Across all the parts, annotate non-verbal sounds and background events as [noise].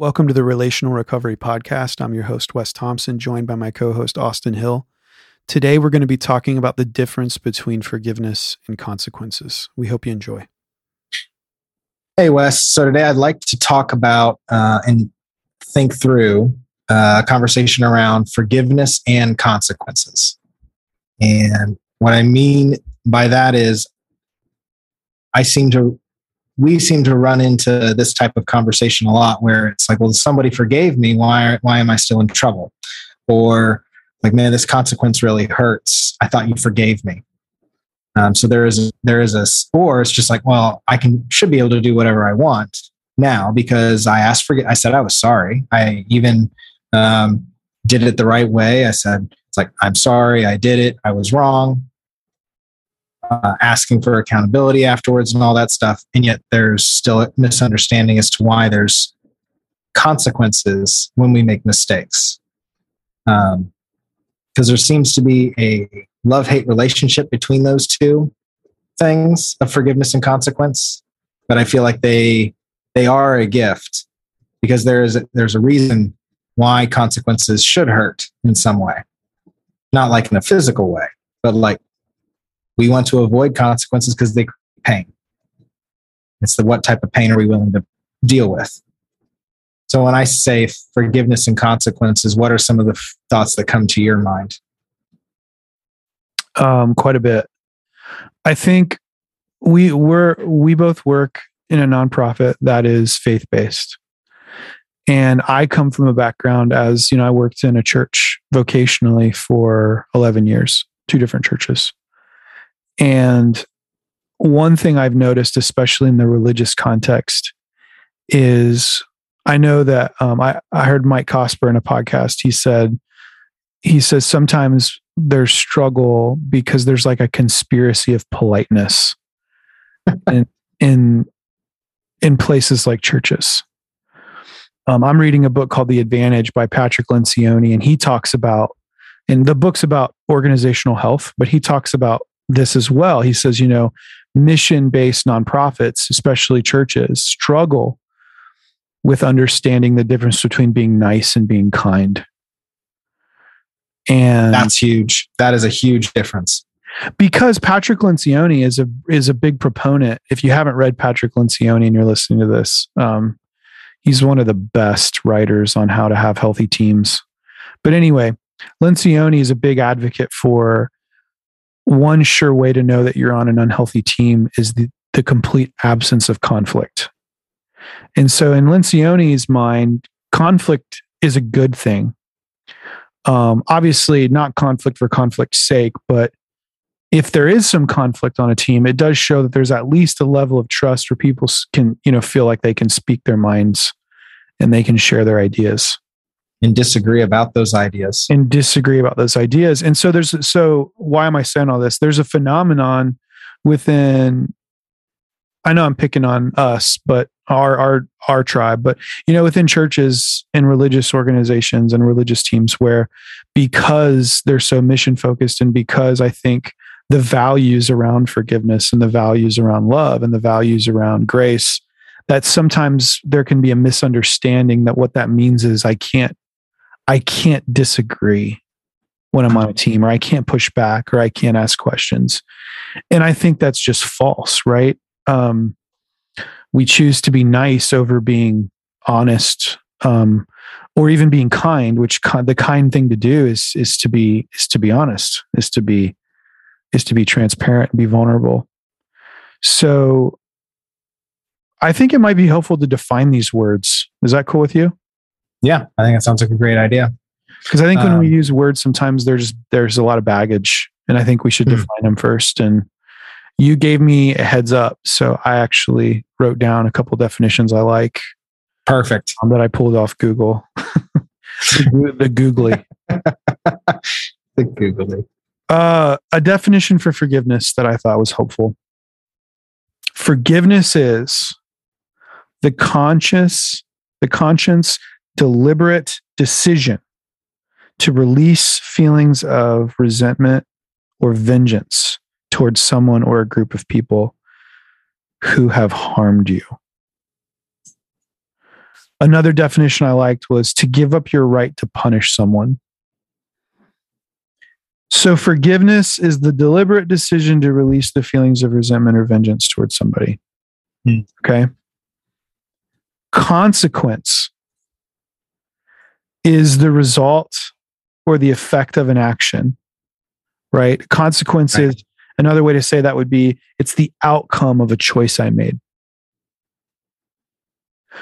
Welcome to the Relational Recovery Podcast. I'm your host, Wes Thompson, joined by my co host, Austin Hill. Today, we're going to be talking about the difference between forgiveness and consequences. We hope you enjoy. Hey, Wes. So, today I'd like to talk about uh, and think through uh, a conversation around forgiveness and consequences. And what I mean by that is, I seem to we seem to run into this type of conversation a lot where it's like, well, somebody forgave me. Why, why am I still in trouble? Or like, man, this consequence really hurts. I thought you forgave me. Um, so there is, there is a, or it's just like, well, I can, should be able to do whatever I want now because I asked for, I said I was sorry. I even um, did it the right way. I said, it's like, I'm sorry. I did it. I was wrong uh, asking for accountability afterwards and all that stuff. And yet there's still a misunderstanding as to why there's consequences when we make mistakes. Because um, there seems to be a love hate relationship between those two things of forgiveness and consequence. But I feel like they they are a gift because there is a, there's a reason why consequences should hurt in some way, not like in a physical way, but like we want to avoid consequences because they pain. It's the what type of pain are we willing to deal with? So when I say forgiveness and consequences, what are some of the f- thoughts that come to your mind? Um, quite a bit. I think we we're we both work in a nonprofit that is faith based. And I come from a background as, you know, I worked in a church vocationally for 11 years, two different churches. And one thing I've noticed, especially in the religious context, is I know that um, I, I heard Mike Cosper in a podcast. He said, he says sometimes there's struggle because there's like a conspiracy of politeness [laughs] in, in, in places like churches. Um, I'm reading a book called The Advantage by Patrick Lencioni, and he talks about, and the book's about organizational health, but he talks about this as well. He says, you know, mission based nonprofits, especially churches, struggle with understanding the difference between being nice and being kind. And that's huge. That is a huge difference. Because Patrick Lencioni is a is a big proponent. If you haven't read Patrick Lencioni and you're listening to this, um, he's one of the best writers on how to have healthy teams. But anyway, Lencioni is a big advocate for one sure way to know that you're on an unhealthy team is the, the complete absence of conflict. And so, in Lencioni's mind, conflict is a good thing. Um, obviously, not conflict for conflict's sake, but if there is some conflict on a team, it does show that there's at least a level of trust where people can, you know, feel like they can speak their minds and they can share their ideas and disagree about those ideas. And disagree about those ideas. And so there's so why am i saying all this? There's a phenomenon within i know i'm picking on us but our our our tribe but you know within churches and religious organizations and religious teams where because they're so mission focused and because i think the values around forgiveness and the values around love and the values around grace that sometimes there can be a misunderstanding that what that means is I can't I can't disagree when I'm on a team, or I can't push back, or I can't ask questions. And I think that's just false, right? Um, we choose to be nice over being honest, um, or even being kind. Which the kind thing to do is is to be is to be honest, is to be is to be transparent and be vulnerable. So, I think it might be helpful to define these words. Is that cool with you? Yeah, I think that sounds like a great idea. Because I think when um, we use words, sometimes there's there's a lot of baggage, and I think we should hmm. define them first. And you gave me a heads up, so I actually wrote down a couple definitions I like. Perfect. Um, that I pulled off Google. [laughs] the, the googly. [laughs] the googly. Uh, a definition for forgiveness that I thought was helpful. Forgiveness is the conscious, the conscience deliberate decision to release feelings of resentment or vengeance towards someone or a group of people who have harmed you. Another definition I liked was to give up your right to punish someone. So, forgiveness is the deliberate decision to release the feelings of resentment or vengeance towards somebody. Hmm. Okay. Consequence is the result or the effect of an action, right? Consequences, right. another way to say that would be it's the outcome of a choice I made.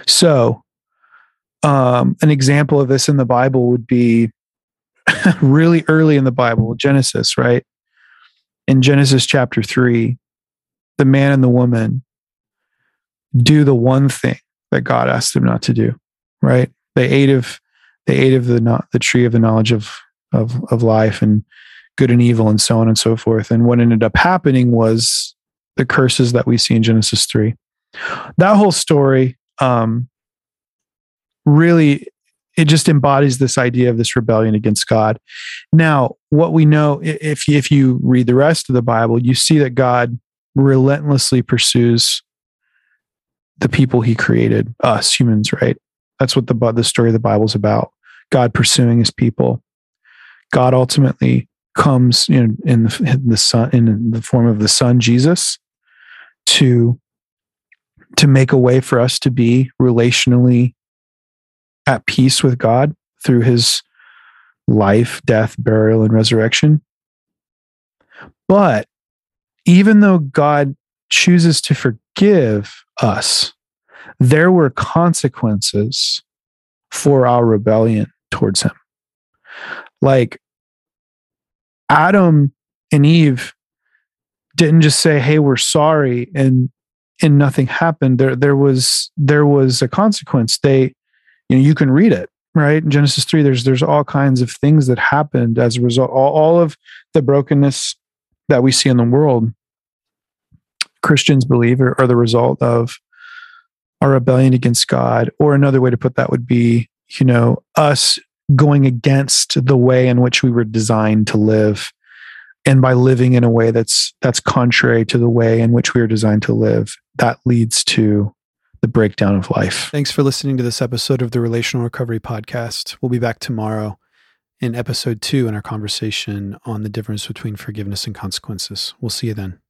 So, um, an example of this in the Bible would be [laughs] really early in the Bible, Genesis, right? In Genesis chapter three, the man and the woman do the one thing that God asked them not to do, right? They ate of they ate of the the tree of the knowledge of of of life and good and evil and so on and so forth. And what ended up happening was the curses that we see in Genesis three. That whole story um, really it just embodies this idea of this rebellion against God. Now, what we know, if if you read the rest of the Bible, you see that God relentlessly pursues the people He created, us humans, right? That's what the the story of the Bible is about. God pursuing His people. God ultimately comes know, in the in the son in the form of the Son Jesus to to make a way for us to be relationally at peace with God through his life, death, burial, and resurrection. But even though God chooses to forgive us, there were consequences for our rebellion towards him. Like Adam and Eve didn't just say, "Hey, we're sorry," and and nothing happened. There there was there was a consequence. They you know you can read it right in genesis 3 there's there's all kinds of things that happened as a result all, all of the brokenness that we see in the world christians believe are, are the result of our rebellion against god or another way to put that would be you know us going against the way in which we were designed to live and by living in a way that's that's contrary to the way in which we are designed to live that leads to the breakdown of life. Thanks for listening to this episode of the Relational Recovery Podcast. We'll be back tomorrow in episode two in our conversation on the difference between forgiveness and consequences. We'll see you then.